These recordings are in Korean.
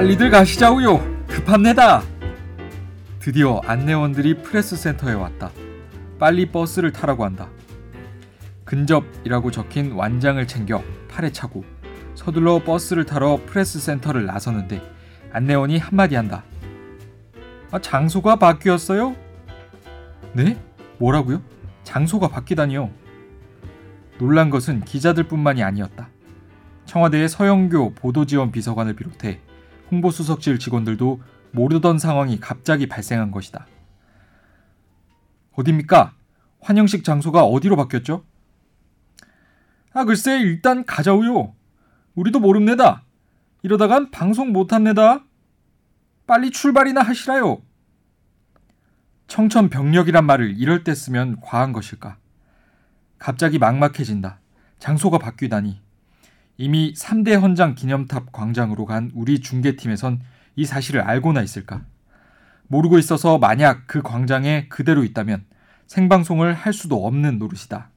빨리들 가시자우요. 급합니다. 드디어 안내원들이 프레스 센터에 왔다. 빨리 버스를 타라고 한다. 근접이라고 적힌 완장을 챙겨 팔에 차고 서둘러 버스를 타러 프레스 센터를 나서는데 안내원이 한마디 한다. 아, 장소가 바뀌었어요? 네? 뭐라고요? 장소가 바뀌다니요. 놀란 것은 기자들뿐만이 아니었다. 청와대의 서영교 보도지원 비서관을 비롯해 홍보수석실 직원들도 모르던 상황이 갑자기 발생한 것이다. 어딥니까? 환영식 장소가 어디로 바뀌었죠? 아, 글쎄, 일단 가자우요. 우리도 모릅니다. 이러다간 방송 못합니다. 빨리 출발이나 하시라요. 청천벽력이란 말을 이럴 때 쓰면 과한 것일까? 갑자기 막막해진다. 장소가 바뀌다니. 이미 3대 헌장 기념탑 광장으로 간 우리 중계팀에선 이 사실을 알고나 있을까? 모르고 있어서 만약 그 광장에 그대로 있다면 생방송을 할 수도 없는 노릇이다.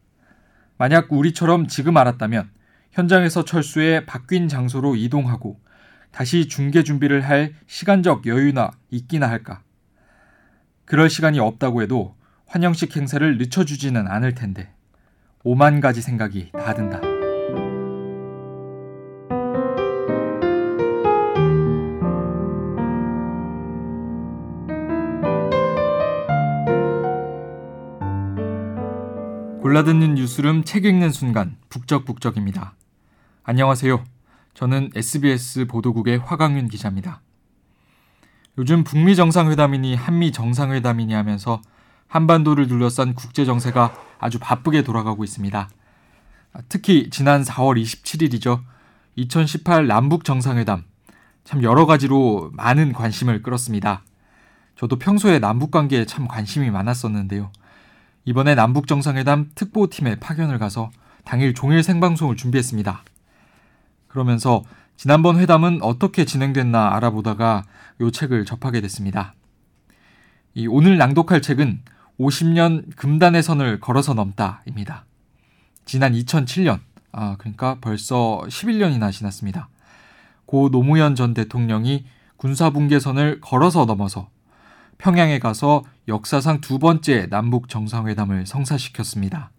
만약 우리처럼 지금 알았다면 현장에서 철수해 바뀐 장소로 이동하고 다시 중계 준비를 할 시간적 여유나 있기나 할까? 그럴 시간이 없다고 해도 환영식 행사를 늦춰주지는 않을 텐데 오만 가지 생각이 다 든다. 골라듣는 뉴스룸 책 읽는 순간 북적북적입니다. 안녕하세요. 저는 SBS 보도국의 화강윤 기자입니다. 요즘 북미 정상회담이니 한미 정상회담이니 하면서 한반도를 둘러싼 국제 정세가 아주 바쁘게 돌아가고 있습니다. 특히 지난 4월 27일이죠. 2018 남북 정상회담 참 여러 가지로 많은 관심을 끌었습니다. 저도 평소에 남북 관계에 참 관심이 많았었는데요. 이번에 남북 정상회담 특보팀에 파견을 가서 당일 종일 생방송을 준비했습니다. 그러면서 지난번 회담은 어떻게 진행됐나 알아보다가 이 책을 접하게 됐습니다. 이 오늘 낭독할 책은 50년 금단의 선을 걸어서 넘다입니다. 지난 2007년, 아, 그러니까 벌써 11년이나 지났습니다. 고 노무현 전 대통령이 군사분계선을 걸어서 넘어서 평양에 가서 역사상 두 번째 남북 정상회담을 성사시켰습니다.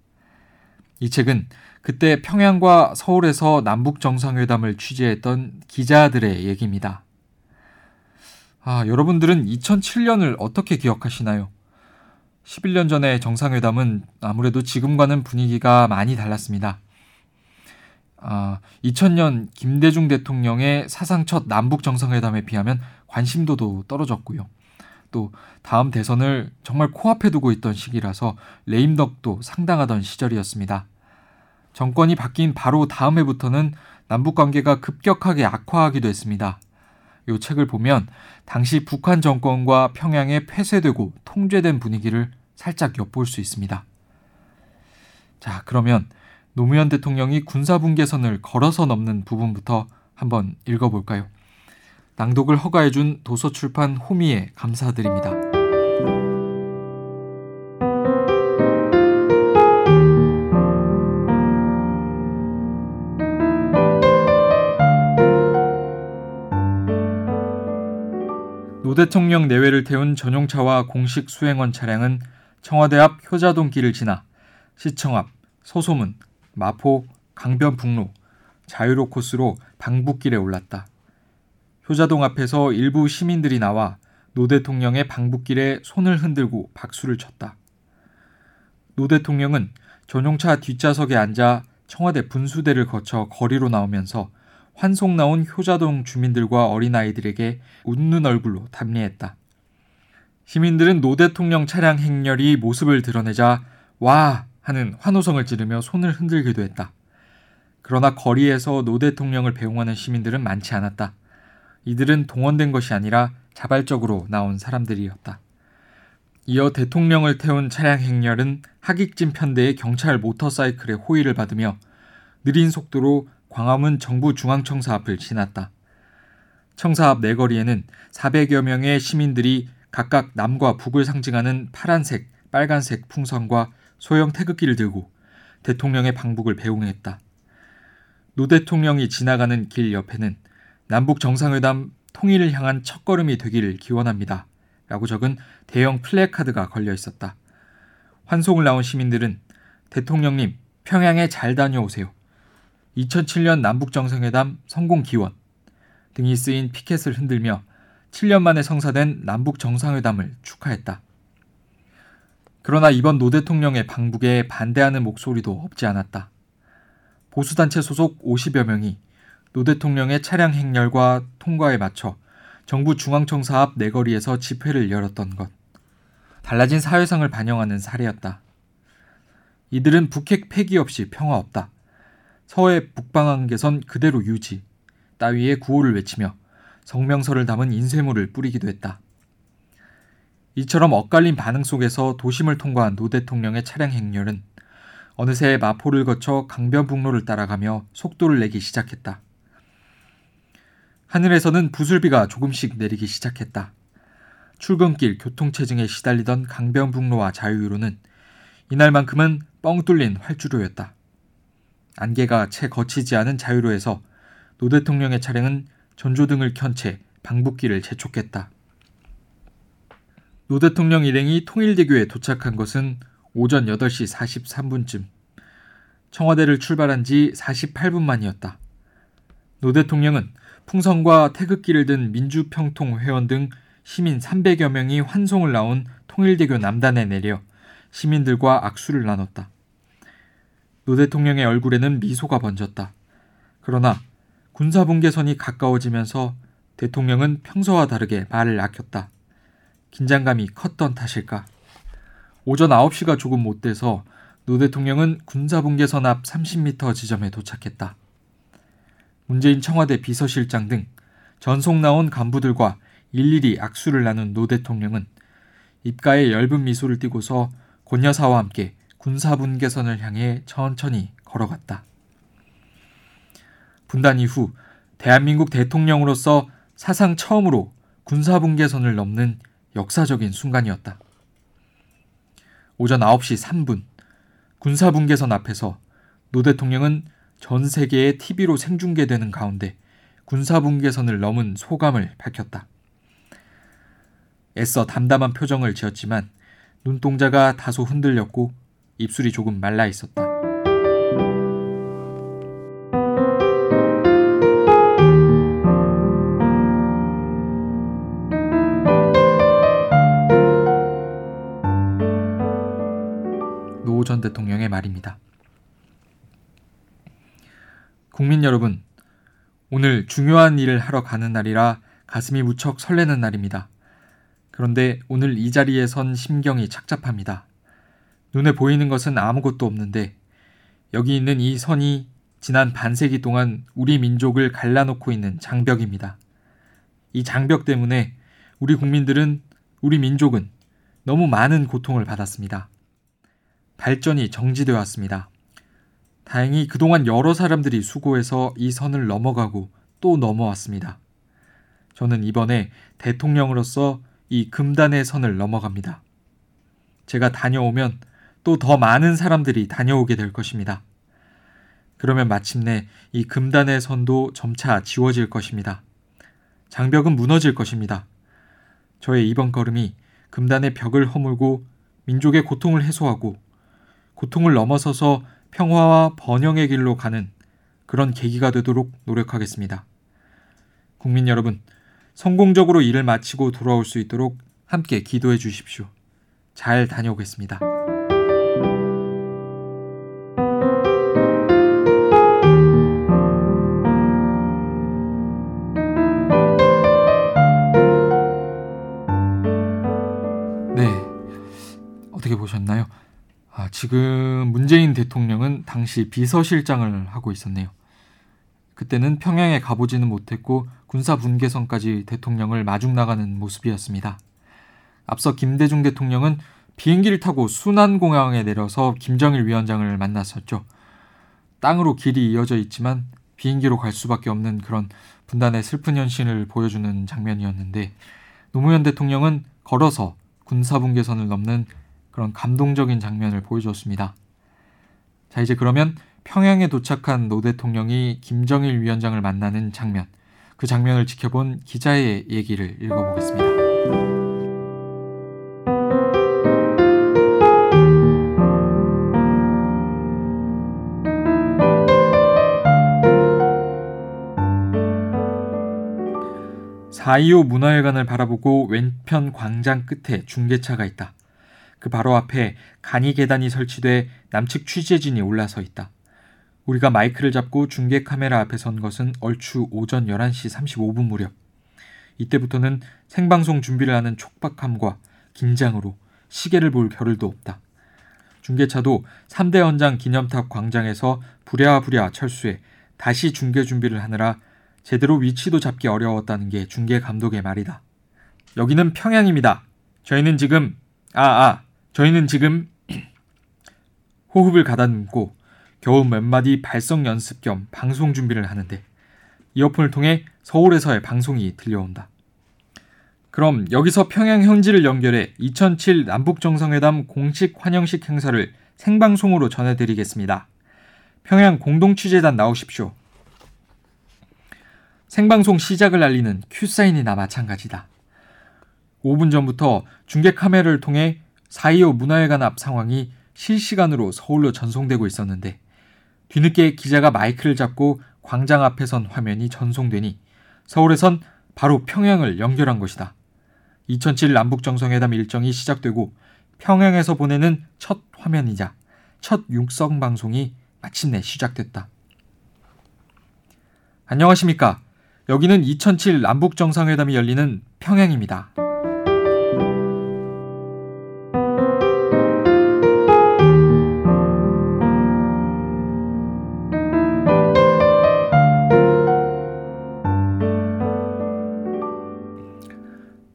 이 책은 그때 평양과 서울에서 남북 정상회담을 취재했던 기자들의 얘기입니다. 아, 여러분들은 2007년을 어떻게 기억하시나요? 11년 전에 정상회담은 아무래도 지금과는 분위기가 많이 달랐습니다. 아, 2000년 김대중 대통령의 사상 첫 남북 정상회담에 비하면 관심도도 떨어졌고요. 또 다음 대선을 정말 코앞에 두고 있던 시기라서 레임덕도 상당하던 시절이었습니다. 정권이 바뀐 바로 다음 해부터는 남북 관계가 급격하게 악화하기도 했습니다. 이 책을 보면 당시 북한 정권과 평양에 폐쇄되고 통제된 분위기를 살짝 엿볼 수 있습니다. 자, 그러면 노무현 대통령이 군사분계선을 걸어서 넘는 부분부터 한번 읽어볼까요? 낭독을 허가해준 도서출판 호미에 감사드립니다. 노 대통령 내외를 태운 전용차와 공식 수행원 차량은 청와대 앞 효자동 길을 지나 시청 앞, 서소문, 마포, 강변북로, 자유로 코스로 방북길에 올랐다. 효자동 앞에서 일부 시민들이 나와 노 대통령의 방북길에 손을 흔들고 박수를 쳤다. 노 대통령은 전용차 뒷좌석에 앉아 청와대 분수대를 거쳐 거리로 나오면서 환송 나온 효자동 주민들과 어린아이들에게 웃는 얼굴로 답례했다. 시민들은 노 대통령 차량 행렬이 모습을 드러내자 와 하는 환호성을 지르며 손을 흔들기도 했다. 그러나 거리에서 노 대통령을 배웅하는 시민들은 많지 않았다. 이들은 동원된 것이 아니라 자발적으로 나온 사람들이었다. 이어 대통령을 태운 차량 행렬은 학익진 편대의 경찰 모터사이클의 호위를 받으며 느린 속도로 광화문 정부 중앙청사 앞을 지났다. 청사 앞 네거리에는 400여 명의 시민들이 각각 남과 북을 상징하는 파란색, 빨간색 풍선과 소형 태극기를 들고 대통령의 방북을 배웅했다. 노 대통령이 지나가는 길 옆에는 남북 정상회담 통일을 향한 첫걸음이 되기를 기원합니다. 라고 적은 대형 플래카드가 걸려 있었다. 환송을 나온 시민들은 대통령님 평양에 잘 다녀오세요. 2007년 남북 정상회담 성공 기원 등이 쓰인 피켓을 흔들며 7년 만에 성사된 남북 정상회담을 축하했다. 그러나 이번 노 대통령의 방북에 반대하는 목소리도 없지 않았다. 보수단체 소속 50여 명이 노 대통령의 차량 행렬과 통과에 맞춰 정부 중앙청사 앞 네거리에서 집회를 열었던 것. 달라진 사회상을 반영하는 사례였다. 이들은 북핵 폐기 없이 평화 없다. 서해 북방한 개선 그대로 유지. 따위의 구호를 외치며 성명서를 담은 인쇄물을 뿌리기도 했다. 이처럼 엇갈린 반응 속에서 도심을 통과한 노 대통령의 차량 행렬은 어느새 마포를 거쳐 강변북로를 따라가며 속도를 내기 시작했다. 하늘에서는 부슬비가 조금씩 내리기 시작했다. 출근길 교통체증에 시달리던 강변북로와 자유로는 이날만큼은 뻥 뚫린 활주로였다. 안개가 채 걷히지 않은 자유로에서 노 대통령의 차량은 전조등을 켠 채 방북길을 재촉했다. 노 대통령 일행이 통일대교에 도착한 것은 오전 8시 43분쯤. 청와대를 출발한 지 48분 만이었다. 노 대통령은 풍선과 태극기를 든 민주평통 회원 등 시민 300여 명이 환송을 나온 통일대교 남단에 내려 시민들과 악수를 나눴다. 노 대통령의 얼굴에는 미소가 번졌다. 그러나 군사분계선이 가까워지면서 대통령은 평소와 다르게 말을 아꼈다. 긴장감이 컸던 탓일까? 오전 9시가 조금 못 돼서 노 대통령은 군사분계선 앞 30m 지점에 도착했다. 문재인 청와대 비서실장 등 전속 나온 간부들과 일일이 악수를 나눈 노 대통령은 입가에 엷은 미소를 띠고서 권 여사와 함께 군사분계선을 향해 천천히 걸어갔다. 분단 이후 대한민국 대통령으로서 사상 처음으로 군사분계선을 넘는 역사적인 순간이었다. 오전 9시 3분 군사분계선 앞에서 노 대통령은 전 세계의 TV로 생중계되는 가운데 군사분계선을 넘은 소감을 밝혔다. 애써 담담한 표정을 지었지만 눈동자가 다소 흔들렸고 입술이 조금 말라 있었다. 전 대통령의 말입니다. 국민 여러분, 오늘 중요한 일을 하러 가는 날이라 가슴이 무척 설레는 날입니다. 그런데 오늘 이 자리에 선 심경이 착잡합니다. 눈에 보이는 것은 아무것도 없는데 여기 있는 이 선이 지난 반세기 동안 우리 민족을 갈라놓고 있는 장벽입니다. 이 장벽 때문에 우리 국민들은, 우리 민족은 너무 많은 고통을 받았습니다. 발전이 정지되어 왔습니다. 다행히 그동안 여러 사람들이 수고해서 이 선을 넘어가고 또 넘어왔습니다. 저는 이번에 대통령으로서 이 금단의 선을 넘어갑니다. 제가 다녀오면 또 더 많은 사람들이 다녀오게 될 것입니다. 그러면 마침내 이 금단의 선도 점차 지워질 것입니다. 장벽은 무너질 것입니다. 저의 이번 걸음이 금단의 벽을 허물고 민족의 고통을 해소하고 고통을 넘어서서 평화와 번영의 길로 가는 그런 계기가 되도록 노력하겠습니다. 국민 여러분, 성공적으로 일을 마치고 돌아올 수 있도록 함께 기도해 주십시오. 잘 다녀오겠습니다. 지금 문재인 대통령은 당시 비서실장을 하고 있었네요. 그때는 평양에 가보지는 못했고 군사 분계선까지 대통령을 마중 나가는 모습이었습니다. 앞서 김대중 대통령은 비행기를 타고 순안공항에 내려서 김정일 위원장을 만났었죠. 땅으로 길이 이어져 있지만 비행기로 갈 수밖에 없는 그런 분단의 슬픈 현실을 보여주는 장면이었는데 노무현 대통령은 걸어서 군사분계선을 넘는 그런 감동적인 장면을 보여주었습니다. 자, 이제 그러면 평양에 도착한 노 대통령이 김정일 위원장을 만나는 장면, 그그 장면을 지켜본 기자의 얘기를 읽어보겠습니다. 4.25 문화회관을 바라보고 왼편 광장 끝에 중계차가 있다. 그 바로 앞에 간이 계단이 설치돼 남측 취재진이 올라서 있다. 우리가 마이크를 잡고 중계 카메라 앞에 선 것은 얼추 오전 11시 35분 무렵. 이때부터는 생방송 준비를 하는 촉박함과 긴장으로 시계를 볼 겨를도 없다. 중계차도 3대 연장 기념탑 광장에서 부랴부랴 철수해 다시 중계 준비를 하느라 제대로 위치도 잡기 어려웠다는 게 중계 감독의 말이다. 여기는 평양입니다. 저희는 지금 아, 아, 저희는 지금 호흡을 가다듬고 겨우 몇 마디 발성 연습 겸 방송 준비를 하는데 이어폰을 통해 서울에서의 방송이 들려온다. 그럼 여기서 평양 현지를 연결해 2007 남북정상회담 공식 환영식 행사를 생방송으로 전해드리겠습니다. 평양 공동취재단 나오십시오. 생방송 시작을 알리는 큐사인이나 마찬가지다. 5분 전부터 중계 카메라를 통해 4.25 문화회관 앞 상황이 실시간으로 서울로 전송되고 있었는데 뒤늦게 기자가 마이크를 잡고 광장 앞에 선 화면이 전송되니 서울에선 바로 평양을 연결한 것이다. 2007 남북정상회담 일정이 시작되고 평양에서 보내는 첫 화면이자 첫 육성 방송이 마침내 시작됐다. 안녕하십니까. 여기는 2007 남북 정상회담이 열리는 평양입니다.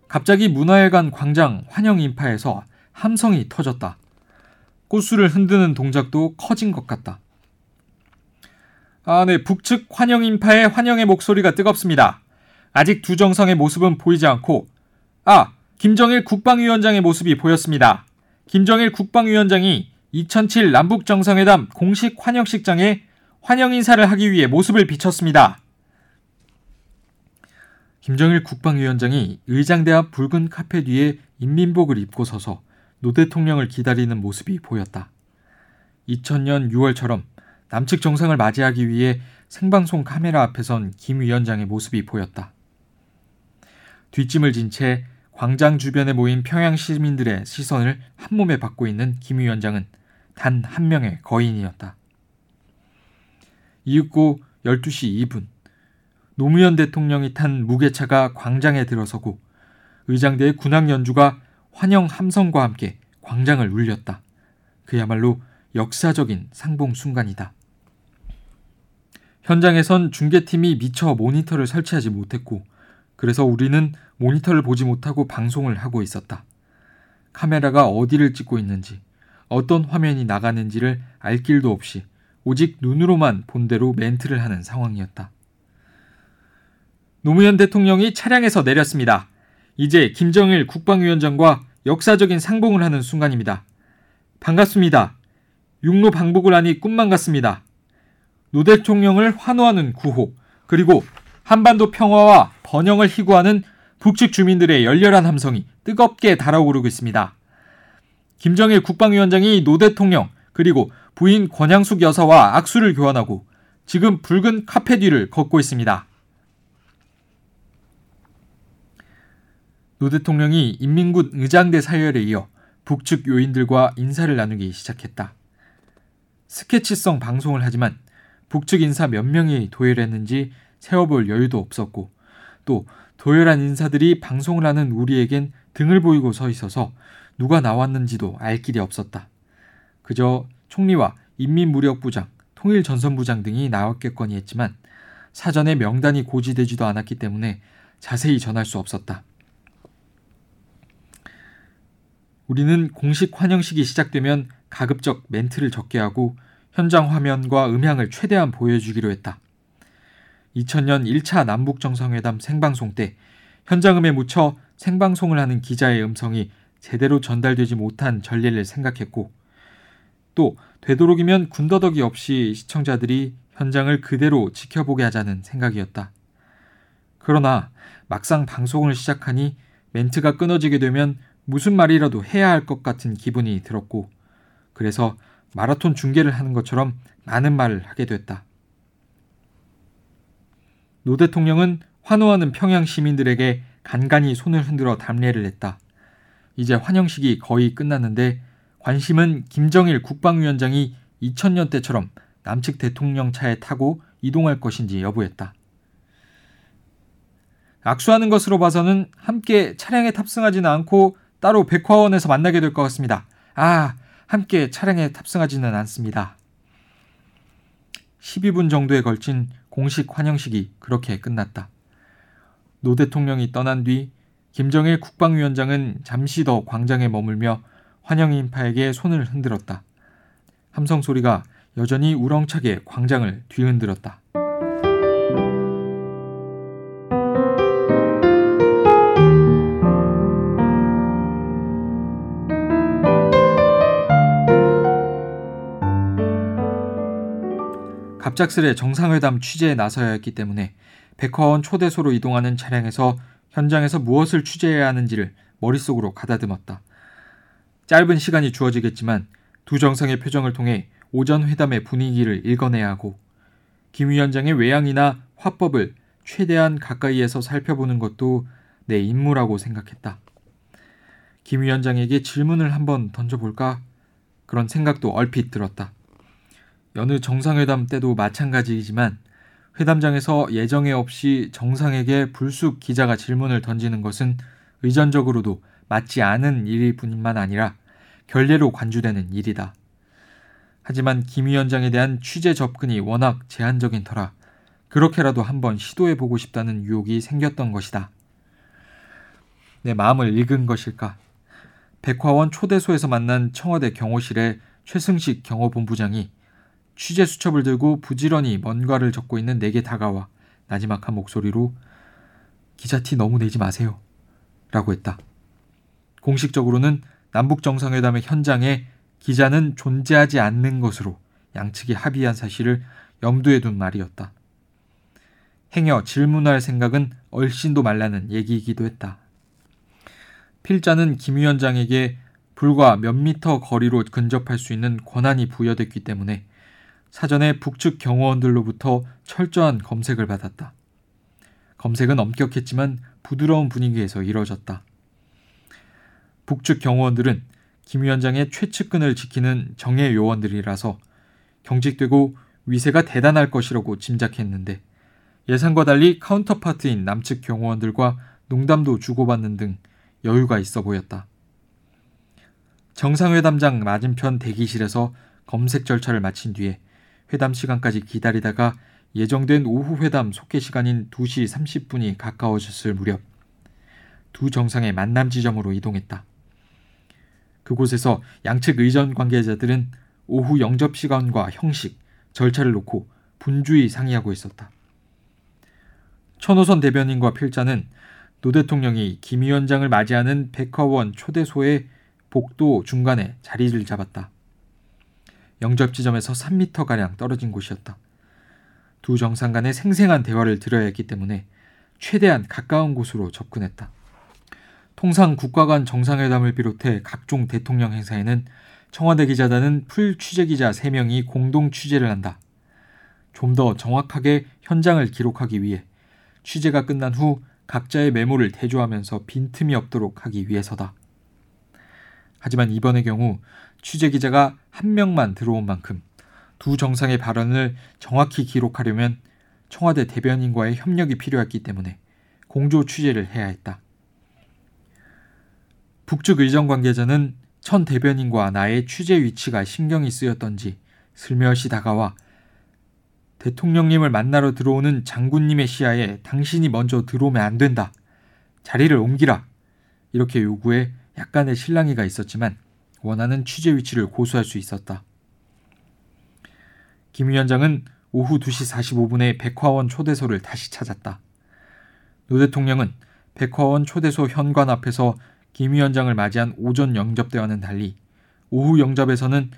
갑자기 문화회관 광장 환영 인파에서 함성이 터졌다. 꽃수를 흔드는 동작도 커진 것 같다. 아, 네. 북측 환영 인파의 환영의 목소리가 뜨겁습니다. 아직 두 정상의 모습은 보이지 않고, 아, 김정일 국방위원장의 모습이 보였습니다. 김정일 국방위원장이 2007 남북 정상회담 공식 환영식장에 환영 인사를 하기 위해 모습을 비췄습니다. 김정일 국방위원장이 의장대 앞 붉은 카페 뒤에 인민복을 입고 서서 노 대통령을 기다리는 모습이 보였다. 2000년 6월처럼 남측 정상을 맞이하기 위해 생방송 카메라 앞에 선 김 위원장의 모습이 보였다. 뒷짐을 진 채 광장 주변에 모인 평양 시민들의 시선을 한 몸에 받고 있는 김 위원장은 단 한 명의 거인이었다. 이윽고 12시 2분 노무현 대통령이 탄 무게차가 광장에 들어서고 의장대의 군악 연주가 환영 함성과 함께 광장을 울렸다. 그야말로 역사적인 상봉 순간이다. 현장에선 중계팀이 미처 모니터를 설치하지 못했고, 그래서 우리는 모니터를 보지 못하고 방송을 하고 있었다. 카메라가 어디를 찍고 있는지, 어떤 화면이 나가는지를 알 길도 없이 오직 눈으로만 본 대로 멘트를 하는 상황이었다. 노무현 대통령이 차량에서 내렸습니다. 이제 김정일 국방위원장과 역사적인 상봉을 하는 순간입니다. 반갑습니다. 육로 방북을 하니 꿈만 같습니다. 노 대통령을 환호하는 구호, 그리고 한반도 평화와 번영을 희구하는 북측 주민들의 열렬한 함성이 뜨겁게 달아오르고 있습니다. 김정일 국방위원장이 노 대통령 그리고 부인 권양숙 여사와 악수를 교환하고 지금 붉은 카펫 위를 걷고 있습니다. 노 대통령이 인민군 의장대 사열에 이어 북측 요인들과 인사를 나누기 시작했다. 스케치성 방송을 하지만 북측 인사 몇 명이 도열했는지 세어볼 여유도 없었고 또 도열한 인사들이 방송을 하는 우리에겐 등을 보이고 서 있어서 누가 나왔는지도 알 길이 없었다. 그저 총리와 인민무력부장, 통일전선부장 등이 나왔겠거니 했지만 사전에 명단이 고지되지도 않았기 때문에 자세히 전할 수 없었다. 우리는 공식 환영식이 시작되면 가급적 멘트를 적게 하고 현장 화면과 음향을 최대한 보여주기로 했다. 2000년 1차 남북정상회담 생방송 때 현장음에 묻혀 생방송을 하는 기자의 음성이 제대로 전달되지 못한 전례를 생각했고 또 되도록이면 군더더기 없이 시청자들이 현장을 그대로 지켜보게 하자는 생각이었다. 그러나 막상 방송을 시작하니 멘트가 끊어지게 되면 무슨 말이라도 해야 할 것 같은 기분이 들었고 그래서 마라톤 중계를 하는 것처럼 많은 말을 하게 됐다. 노 대통령은 환호하는 평양 시민들에게 간간히 손을 흔들어 담례를 했다. 이제 환영식이 거의 끝났는데 관심은 김정일 국방위원장이 2000년 때처럼 남측 대통령 차에 타고 이동할 것인지 여부였다. 악수하는 것으로 봐서는 함께 차량에 탑승하지는 않고 따로 백화원에서 만나게 될 것 같습니다. 아, 함께 차량에 탑승하지는 않습니다. 12분 정도에 걸친 공식 환영식이 그렇게 끝났다. 노 대통령이 떠난 뒤 김정일 국방위원장은 잠시 더 광장에 머물며 환영 인파에게 손을 흔들었다. 함성 소리가 여전히 우렁차게 광장을 뒤흔들었다. 갑작스레 정상회담 취재에 나서야 했기 때문에 백화원 초대소로 이동하는 차량에서 현장에서 무엇을 취재해야 하는지를 머릿속으로 가다듬었다. 짧은 시간이 주어지겠지만 두 정상의 표정을 통해 오전 회담의 분위기를 읽어내야 하고 김 위원장의 외양이나 화법을 최대한 가까이에서 살펴보는 것도 내 임무라고 생각했다. 김 위원장에게 질문을 한번 던져볼까? 그런 생각도 얼핏 들었다. 여느 정상회담 때도 마찬가지이지만 회담장에서 예정에 없이 정상에게 불쑥 기자가 질문을 던지는 것은 의전적으로도 맞지 않은 일일 뿐만 아니라 결례로 관주되는 일이다. 하지만 김 위원장에 대한 취재 접근이 워낙 제한적인 터라 그렇게라도 한번 시도해 보고 싶다는 유혹이 생겼던 것이다. 내 마음을 읽은 것일까? 백화원 초대소에서 만난 청와대 경호실의 최승식 경호본부장이 취재 수첩을 들고 부지런히 뭔가를 적고 있는 내게 다가와 나지막한 목소리로 기자 티 너무 내지 마세요. 라고 했다. 공식적으로는 남북 정상회담의 현장에 기자는 존재하지 않는 것으로 양측이 합의한 사실을 염두에 둔 말이었다. 행여 질문할 생각은 얼씬도 말라는 얘기이기도 했다. 필자는 김 위원장에게 불과 몇 미터 거리로 근접할 수 있는 권한이 부여됐기 때문에 사전에 북측 경호원들로부터 철저한 검색을 받았다. 검색은 엄격했지만 부드러운 분위기에서 이뤄졌다. 북측 경호원들은 김 위원장의 최측근을 지키는 정예 요원들이라서 경직되고 위세가 대단할 것이라고 짐작했는데 예상과 달리 카운터파트인 남측 경호원들과 농담도 주고받는 등 여유가 있어 보였다. 정상회담장 맞은편 대기실에서 검색 절차를 마친 뒤에 회담 시간까지 기다리다가 예정된 오후 회담 속해 시간인 2시 30분이 가까워졌을 무렵 두 정상의 만남 지점으로 이동했다. 그곳에서 양측 의전 관계자들은 오후 영접 시간과 형식, 절차를 놓고 분주히 상의하고 있었다. 천호선 대변인과 필자는 노 대통령이 김 위원장을 맞이하는 백화원 초대소의 복도 중간에 자리를 잡았다. 영접 지점에서 3미터 가량 떨어진 곳이었다. 두 정상 간의 생생한 대화를 들어야 했기 때문에 최대한 가까운 곳으로 접근했다. 통상 국가 간 정상회담을 비롯해 각종 대통령 행사에는 청와대 기자단은 풀 취재 기자 3명이 공동 취재를 한다. 좀 더 정확하게 현장을 기록하기 위해 취재가 끝난 후 각자의 메모를 대조하면서 빈틈이 없도록 하기 위해서다. 하지만 이번의 경우 취재 기자가 한 명만 들어온 만큼 두 정상의 발언을 정확히 기록하려면 청와대 대변인과의 협력이 필요했기 때문에 공조 취재를 해야 했다. 북측 의정 관계자는 천 대변인과 나의 취재 위치가 신경이 쓰였던지 슬며시 다가와 대통령님을 만나러 들어오는 장군님의 시야에 당신이 먼저 들어오면 안 된다. 자리를 옮기라. 이렇게 요구해 약간의 실랑이가 있었지만 원하는 취재 위치를 고수할 수 있었다. 김 위원장은 오후 2시 45분에 백화원 초대소를 다시 찾았다. 노 대통령은 백화원 초대소 현관 앞에서 김 위원장을 맞이한 오전 영접 때와는 달리 오후 영접에서는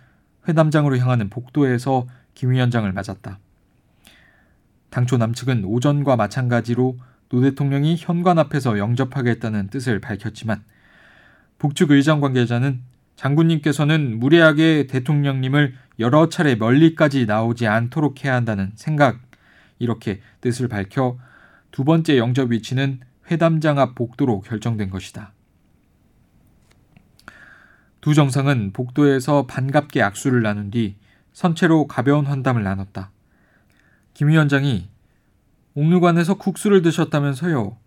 회담장으로 향하는 복도에서 김 위원장을 맞았다. 당초 남측은 오전과 마찬가지로 노 대통령이 현관 앞에서 영접하겠다는 뜻을 밝혔지만 북측 의전 관계자는 장군님께서는 무례하게 대통령님을 여러 차례 멀리까지 나오지 않도록 해야 한다는 생각 이렇게 뜻을 밝혀 두 번째 영접 위치는 회담장 앞 복도로 결정된 것이다. 두 정상은 복도에서 반갑게 악수를 나눈 뒤 선체로 가벼운 환담을 나눴다. 김 위원장이 옥류관에서 국수를 드셨다면서요.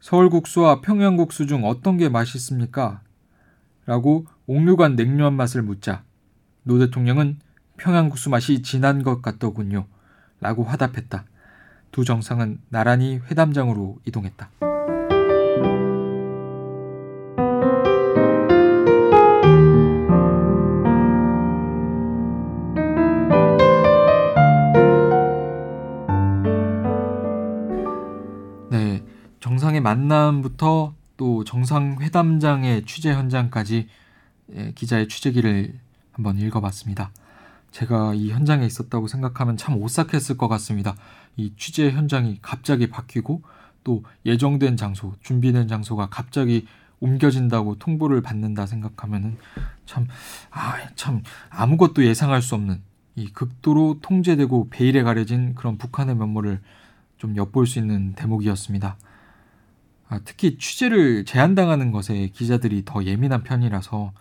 서울국수와 평양국수 중 어떤 게 맛있습니까? 라고 옥류관 냉면 맛을 묻자 노 대통령은 평양국수 맛이 진한 것 같더군요. 라고 화답했다. 두 정상은 나란히 회담장으로 이동했다. 네, 정상의 만남부터 또 정상회담장의 취재 현장까지 예, 기자의 취재기를 한번 읽어봤습니다. 제가 이 현장에 있었다고 생각하면 참 오싹했을 것 같습니다. 이 취재 현장이 갑자기 바뀌고 또 예정된 장소, 준비된 장소가 갑자기 옮겨진다고 통보를 받는다 생각하면은 참, 아, 참 아무것도 예상할 수 없는 이 극도로 통제되고 베일에 가려진 그런 북한의 면모를 좀 엿볼 수 있는 대목이었습니다. 아, 특히 취재를 제한당하는 것에 기자들이 더 예민한 편이라서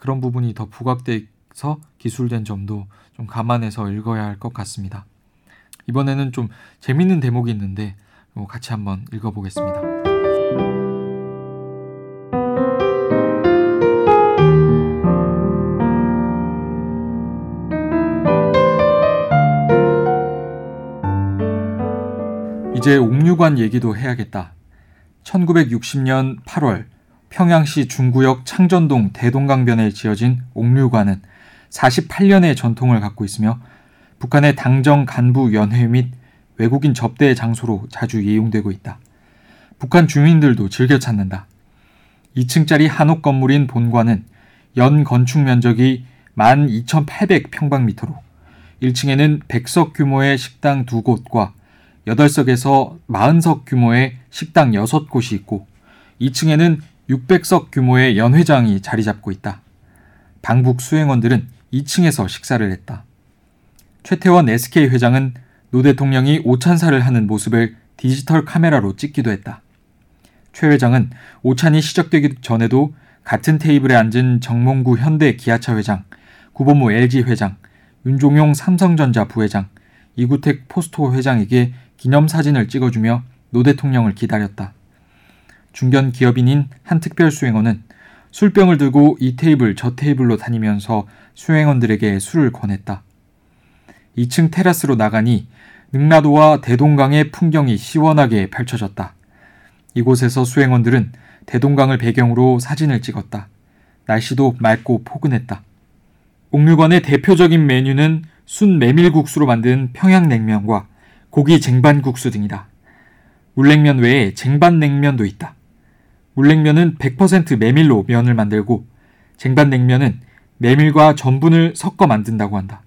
그런 부분이 더 부각돼서 기술된 점도 좀 감안해서 읽어야 할 것 같습니다. 이번에는 좀 재밌는 대목이 있는데 같이 한번 읽어보겠습니다. 이제 옥류관 얘기도 해야겠다. 1960년 8월 평양시 중구역 창전동 대동강변에 지어진 옥류관은 48년의 전통을 갖고 있으며 북한의 당정 간부 연회 및 외국인 접대 장소로 자주 이용되고 있다. 북한 주민들도 즐겨 찾는다. 2층짜리 한옥 건물인 본관은 연 건축 면적이 12,800평방미터로 1층에는 100석 규모의 식당 두 곳과 8석에서 40석 규모의 식당 6곳이 있고 2층에는 600석 규모의 연회장이 자리 잡고 있다. 방북 수행원들은 2층에서 식사를 했다. 최태원 SK 회장은 노 대통령이 오찬사를 하는 모습을 디지털 카메라로 찍기도 했다. 최 회장은 오찬이 시작되기 전에도 같은 테이블에 앉은 정몽구 현대 기아차 회장, 구본무 LG 회장, 윤종용 삼성전자 부회장, 이구택 포스코 회장에게 기념사진을 찍어주며 노 대통령을 기다렸다. 중견 기업인인 한 특별 수행원은 술병을 들고 이 테이블 저 테이블로 다니면서 수행원들에게 술을 권했다. 2층 테라스로 나가니 능라도와 대동강의 풍경이 시원하게 펼쳐졌다. 이곳에서 수행원들은 대동강을 배경으로 사진을 찍었다. 날씨도 맑고 포근했다. 옥류관의 대표적인 메뉴는 순 메밀국수로 만든 평양냉면과 고기 쟁반국수 등이다. 물냉면 외에 쟁반냉면도 있다. 물냉면은 100% 메밀로 면을 만들고 쟁반냉면은 메밀과 전분을 섞어 만든다고 한다.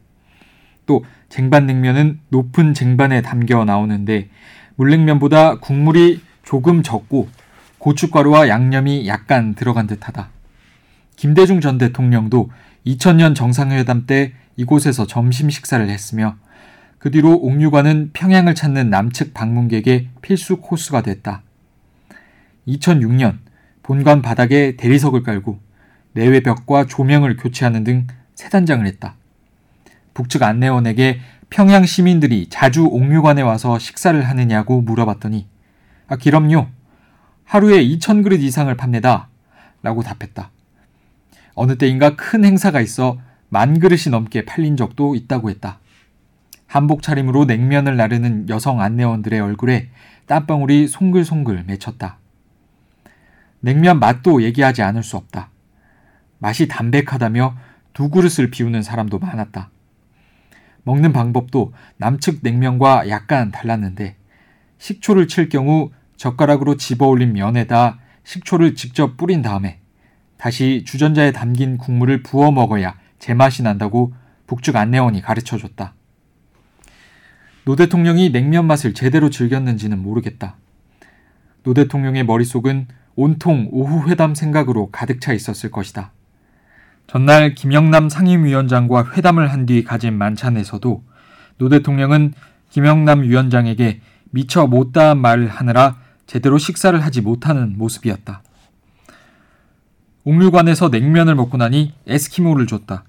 또 쟁반냉면은 높은 쟁반에 담겨 나오는데 물냉면보다 국물이 조금 적고 고춧가루와 양념이 약간 들어간 듯하다. 김대중 전 대통령도 2000년 정상회담 때 이곳에서 점심 식사를 했으며 그 뒤로 옥류관은 평양을 찾는 남측 방문객의 필수 코스가 됐다. 2006년 본관 바닥에 대리석을 깔고 내외 벽과 조명을 교체하는 등 세 단장을 했다. 북측 안내원에게 평양 시민들이 자주 옥류관에 와서 식사를 하느냐고 물어봤더니 아, 기럼요. 하루에 2,000그릇 이상을 팝니다. 라고 답했다. 어느 때인가 큰 행사가 있어 만 그릇이 넘게 팔린 적도 있다고 했다. 한복 차림으로 냉면을 나르는 여성 안내원들의 얼굴에 땀방울이 송글송글 맺혔다. 냉면 맛도 얘기하지 않을 수 없다. 맛이 담백하다며 두 그릇을 비우는 사람도 많았다. 먹는 방법도 남측 냉면과 약간 달랐는데 식초를 칠 경우 젓가락으로 집어 올린 면에다 식초를 직접 뿌린 다음에 다시 주전자에 담긴 국물을 부어 먹어야 제맛이 난다고 북측 안내원이 가르쳐 줬다. 노 대통령이 냉면 맛을 제대로 즐겼는지는 모르겠다. 노 대통령의 머릿속은 온통 오후 회담 생각으로 가득 차 있었을 것이다. 전날 김영남 상임위원장과 회담을 한 뒤 가진 만찬에서도 노 대통령은 김영남 위원장에게 미처 못다한 말을 하느라 제대로 식사를 하지 못하는 모습이었다. 옥류관에서 냉면을 먹고 나니 에스키모를 줬다.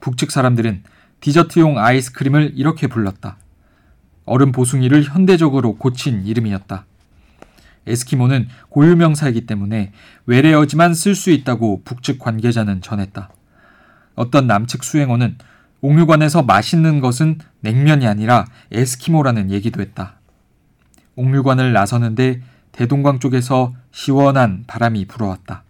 북측 사람들은 디저트용 아이스크림을 이렇게 불렀다. 얼음 보숭이를 현대적으로 고친 이름이었다. 에스키모는 고유명사이기 때문에 외래어지만 쓸 수 있다고 북측 관계자는 전했다. 어떤 남측 수행원은 옥류관에서 맛있는 것은 냉면이 아니라 에스키모라는 얘기도 했다. 옥류관을 나서는데 대동강 쪽에서 시원한 바람이 불어왔다.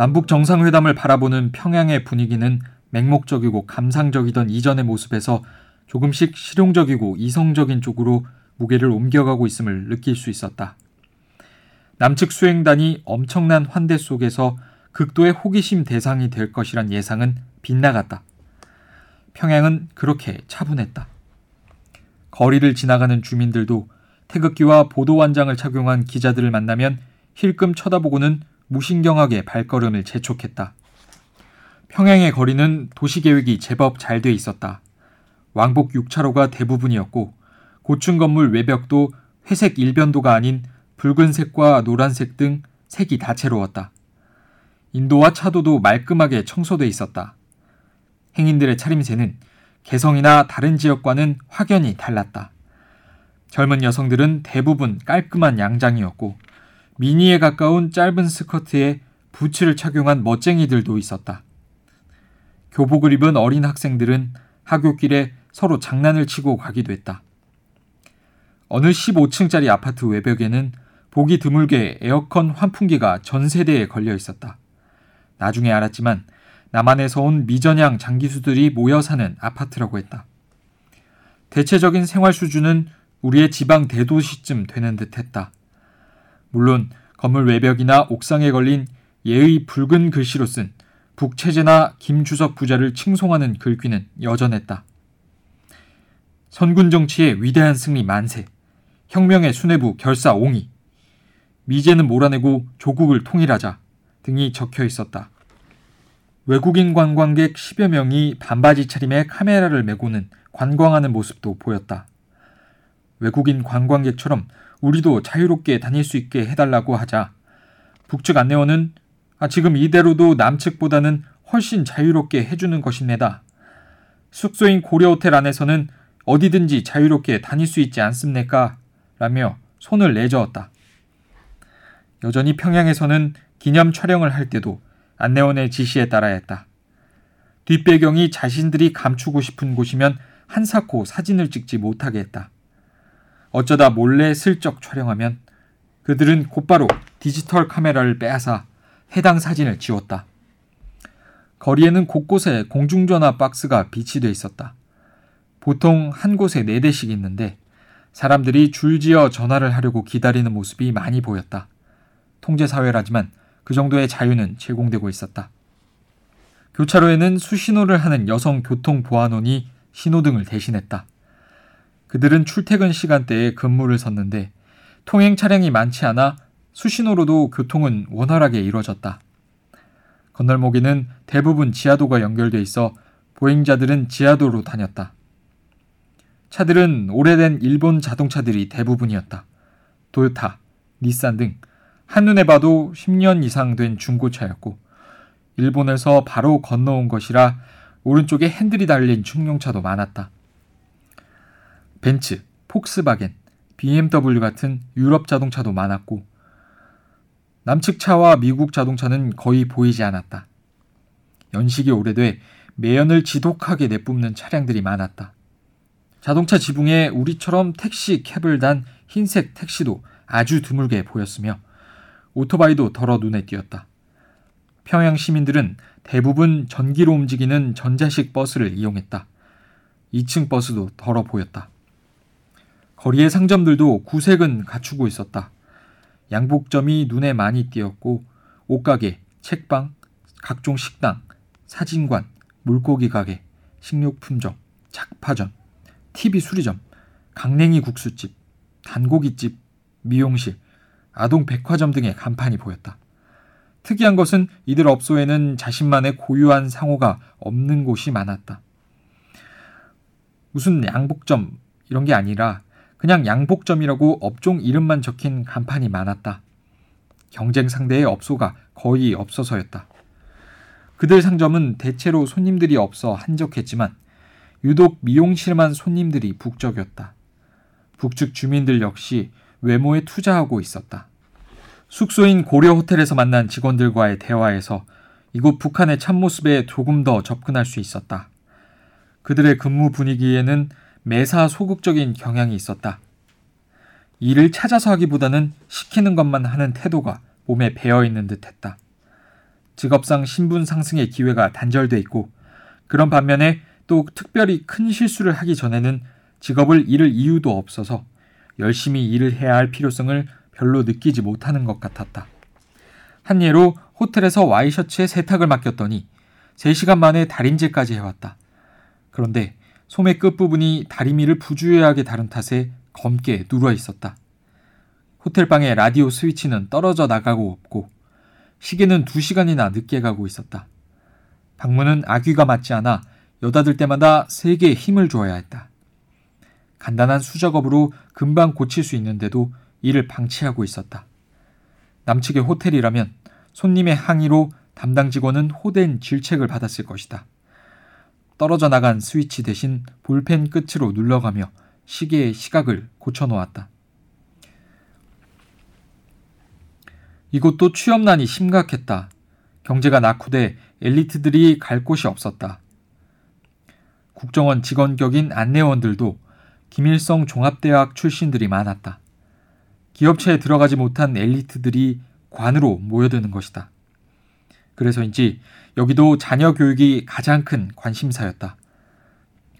남북 정상회담을 바라보는 평양의 분위기는 맹목적이고 감상적이던 이전의 모습에서 조금씩 실용적이고 이성적인 쪽으로 무게를 옮겨가고 있음을 느낄 수 있었다. 남측 수행단이 엄청난 환대 속에서 극도의 호기심 대상이 될 것이란 예상은 빗나갔다. 평양은 그렇게 차분했다. 거리를 지나가는 주민들도 태극기와 보도완장을 착용한 기자들을 만나면 힐끔 쳐다보고는 무신경하게 발걸음을 재촉했다. 평양의 거리는 도시계획이 제법 잘 돼 있었다. 왕복 6차로가 대부분이었고 고층 건물 외벽도 회색 일변도가 아닌 붉은색과 노란색 등 색이 다채로웠다. 인도와 차도도 말끔하게 청소돼 있었다. 행인들의 차림새는 개성이나 다른 지역과는 확연히 달랐다. 젊은 여성들은 대부분 깔끔한 양장이었고 미니에 가까운 짧은 스커트에 부츠를 착용한 멋쟁이들도 있었다. 교복을 입은 어린 학생들은 하굣길에 서로 장난을 치고 가기도 했다. 어느 15층짜리 아파트 외벽에는 보기 드물게 에어컨 환풍기가 전 세대에 걸려 있었다. 나중에 알았지만 남한에서 온 미전양 장기수들이 모여 사는 아파트라고 했다. 대체적인 생활 수준은 우리의 지방 대도시쯤 되는 듯 했다. 물론 건물 외벽이나 옥상에 걸린 예의 붉은 글씨로 쓴 북체제나 김주석 부자를 칭송하는 글귀는 여전했다. 선군 정치의 위대한 승리 만세, 혁명의 수뇌부 결사 옹이, 미제는 몰아내고 조국을 통일하자 등이 적혀 있었다. 외국인 관광객 10여 명이 반바지 차림에 카메라를 메고는 관광하는 모습도 보였다. 외국인 관광객처럼 우리도 자유롭게 다닐 수 있게 해달라고 하자 북측 안내원은 아, 지금 이대로도 남측보다는 훨씬 자유롭게 해주는 것입니다. 숙소인 고려 호텔 안에서는 어디든지 자유롭게 다닐 수 있지 않습니까? 라며 손을 내저었다. 여전히 평양에서는 기념 촬영을 할 때도 안내원의 지시에 따라야 했다. 뒷배경이 자신들이 감추고 싶은 곳이면 한사코 사진을 찍지 못하게 했다. 어쩌다 몰래 슬쩍 촬영하면 그들은 곧바로 디지털 카메라를 빼앗아 해당 사진을 지웠다. 거리에는 곳곳에 공중전화 박스가 비치돼 있었다. 보통 한 곳에 네 대씩 있는데 사람들이 줄지어 전화를 하려고 기다리는 모습이 많이 보였다. 통제사회라지만 그 정도의 자유는 제공되고 있었다. 교차로에는 수신호를 하는 여성 교통보안원이 신호등을 대신했다. 그들은 출퇴근 시간대에 근무를 섰는데 통행 차량이 많지 않아 수신호로도 교통은 원활하게 이루어졌다. 건널목에는 대부분 지하도가 연결돼 있어 보행자들은 지하도로 다녔다. 차들은 오래된 일본 자동차들이 대부분이었다. 도요타, 닛산 등 한눈에 봐도 10년 이상 된 중고차였고 일본에서 바로 건너온 것이라 오른쪽에 핸들이 달린 중용차도 많았다. 벤츠, 폭스바겐, BMW 같은 유럽 자동차도 많았고 남측 차와 미국 자동차는 거의 보이지 않았다. 연식이 오래돼 매연을 지독하게 내뿜는 차량들이 많았다. 자동차 지붕에 우리처럼 택시 캡을 단 흰색 택시도 아주 드물게 보였으며 오토바이도 덜어 눈에 띄었다. 평양 시민들은 대부분 전기로 움직이는 전자식 버스를 이용했다. 2층 버스도 덜어 보였다. 거리의 상점들도 구색은 갖추고 있었다. 양복점이 눈에 많이 띄었고 옷가게, 책방, 각종 식당, 사진관, 물고기 가게, 식료품점, 작파점, TV 수리점, 강냉이 국수집, 단고기집, 미용실, 아동 백화점 등의 간판이 보였다. 특이한 것은 이들 업소에는 자신만의 고유한 상호가 없는 곳이 많았다. 무슨 양복점 이런 게 아니라 그냥 양복점이라고 업종 이름만 적힌 간판이 많았다. 경쟁 상대의 업소가 거의 없어서였다. 그들 상점은 대체로 손님들이 없어 한적했지만 유독 미용실만 손님들이 북적였다. 북측 주민들 역시 외모에 투자하고 있었다. 숙소인 고려 호텔에서 만난 직원들과의 대화에서 이곳 북한의 참모습에 조금 더 접근할 수 있었다. 그들의 근무 분위기에는 매사 소극적인 경향이 있었다. 일을 찾아서 하기보다는 시키는 것만 하는 태도가 몸에 배어 있는 듯 했다. 직업상 신분 상승의 기회가 단절돼 있고 그런 반면에 또 특별히 큰 실수를 하기 전에는 직업을 잃을 이유도 없어서 열심히 일을 해야 할 필요성을 별로 느끼지 못하는 것 같았다. 한 예로 호텔에서 와이셔츠에 세탁을 맡겼더니 3시간 만에 다림질까지 해왔다. 그런데 소매 끝부분이 다리미를 부주의하게 다룬 탓에 검게 누워 있었다. 호텔방의 라디오 스위치는 떨어져 나가고 없고 시계는 2시간이나 늦게 가고 있었다. 방문은 아귀가 맞지 않아 여닫을 때마다 세게 힘을 주어야 했다. 간단한 수작업으로 금방 고칠 수 있는데도 이를 방치하고 있었다. 남측의 호텔이라면 손님의 항의로 담당 직원은 호된 질책을 받았을 것이다. 떨어져 나간 스위치 대신 볼펜 끝으로 눌러가며 시계의 시각을 고쳐놓았다. 이곳도 취업난이 심각했다. 경제가 낙후돼 엘리트들이 갈 곳이 없었다. 국정원 직원 격인 안내원들도 김일성 종합대학 출신들이 많았다. 기업체에 들어가지 못한 엘리트들이 관으로 모여드는 것이다. 그래서인지 여기도 자녀 교육이 가장 큰 관심사였다.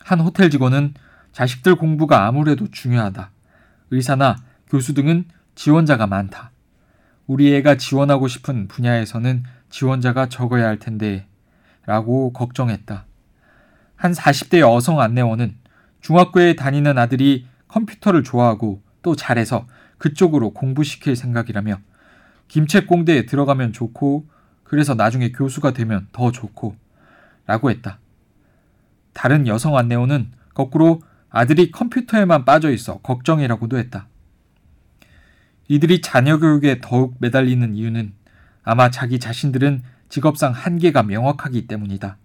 한 호텔 직원은 자식들 공부가 아무래도 중요하다. 의사나 교수 등은 지원자가 많다. 우리 애가 지원하고 싶은 분야에서는 지원자가 적어야 할 텐데 라고 걱정했다. 한 40대 여성 안내원은 중학교에 다니는 아들이 컴퓨터를 좋아하고 또 잘해서 그쪽으로 공부시킬 생각이라며 김책공대에 들어가면 좋고 그래서 나중에 교수가 되면 더 좋고 라고 했다. 다른 여성 안내원은 거꾸로 아들이 컴퓨터에만 빠져 있어 걱정이라고도 했다. 이들이 자녀 교육에 더욱 매달리는 이유는 아마 자기 자신들은 직업상 한계가 명확하기 때문이다.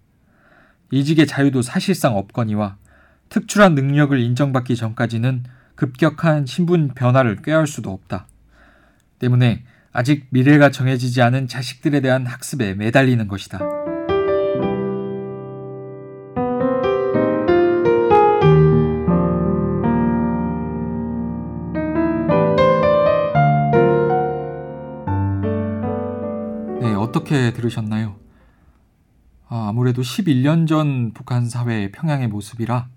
이직의 자유도 사실상 없거니와 특출한 능력을 인정받기 전까지는 급격한 신분 변화를 꾀할 수도 없다. 때문에 아직 미래가 정해지지 않은 자식들에 대한 학습에 매달리는 것이다. 네, 어떻게 들으셨나요? 아, 아무래도 11년 전 북한 사회 평양의 모습이라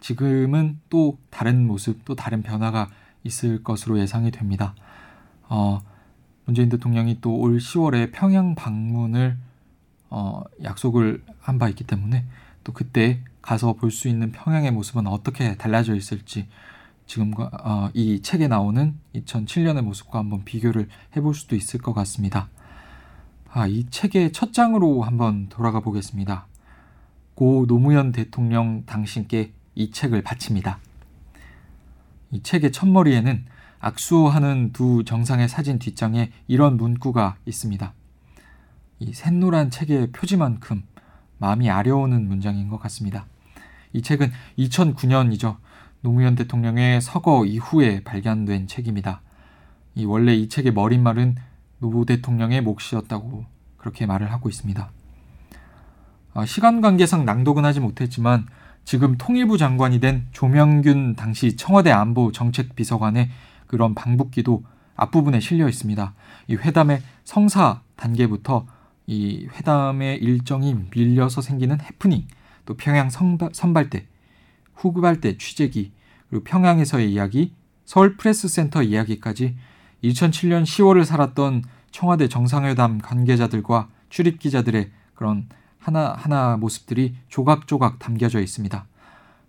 지금은 또 다른 모습, 또 다른 변화가 있을 것으로 예상이 됩니다. 어, 문재인 대통령이 또 올 10월에 평양 방문을 어, 약속을 한 바 있기 때문에 또 그때 가서 볼 수 있는 평양의 모습은 어떻게 달라져 있을지 지금과 어, 이 책에 나오는 2007년의 모습과 한번 비교를 해볼 수도 있을 것 같습니다. 아, 이 책의 첫 장으로 한번 돌아가 보겠습니다. 고 노무현 대통령 당신께 이 책을 바칩니다. 이 책의 첫머리에는 악수하는 두 정상의 사진 뒷장에 이런 문구가 있습니다. 이 샛노란 책의 표지만큼 마음이 아려오는 문장인 것 같습니다. 이 책은 2009년이죠. 노무현 대통령의 서거 이후에 발견된 책입니다. 이 원래 이 책의 머릿말은 노 대통령의 몫이었다고 그렇게 말을 하고 있습니다. 아, 시간 관계상 낭독은 하지 못했지만 지금 통일부 장관이 된 조명균 당시 청와대 안보 정책 비서관의 그런 방북기도 앞부분에 실려 있습니다. 이 회담의 성사 단계부터 이 회담의 일정이 밀려서 생기는 해프닝, 또 평양 선발대, 후발대 취재기, 그리고 평양에서의 이야기, 서울 프레스센터 이야기까지 2007년 10월을 살았던 청와대 정상회담 관계자들과 출입 기자들의 그런 하나하나 모습들이 조각조각 담겨져 있습니다.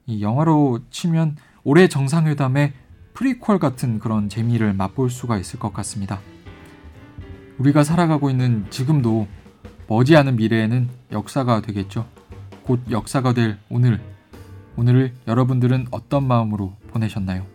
이 영화로 치면 올해 정상회담의 프리퀄 같은 그런 재미를 맛볼 수가 있을 것 같습니다. 우리가 살아가고 있는 지금도 머지않은 미래에는 역사가 되겠죠. 곧 역사가 될 오늘. 오늘을 여러분들은 어떤 마음으로 보내셨나요?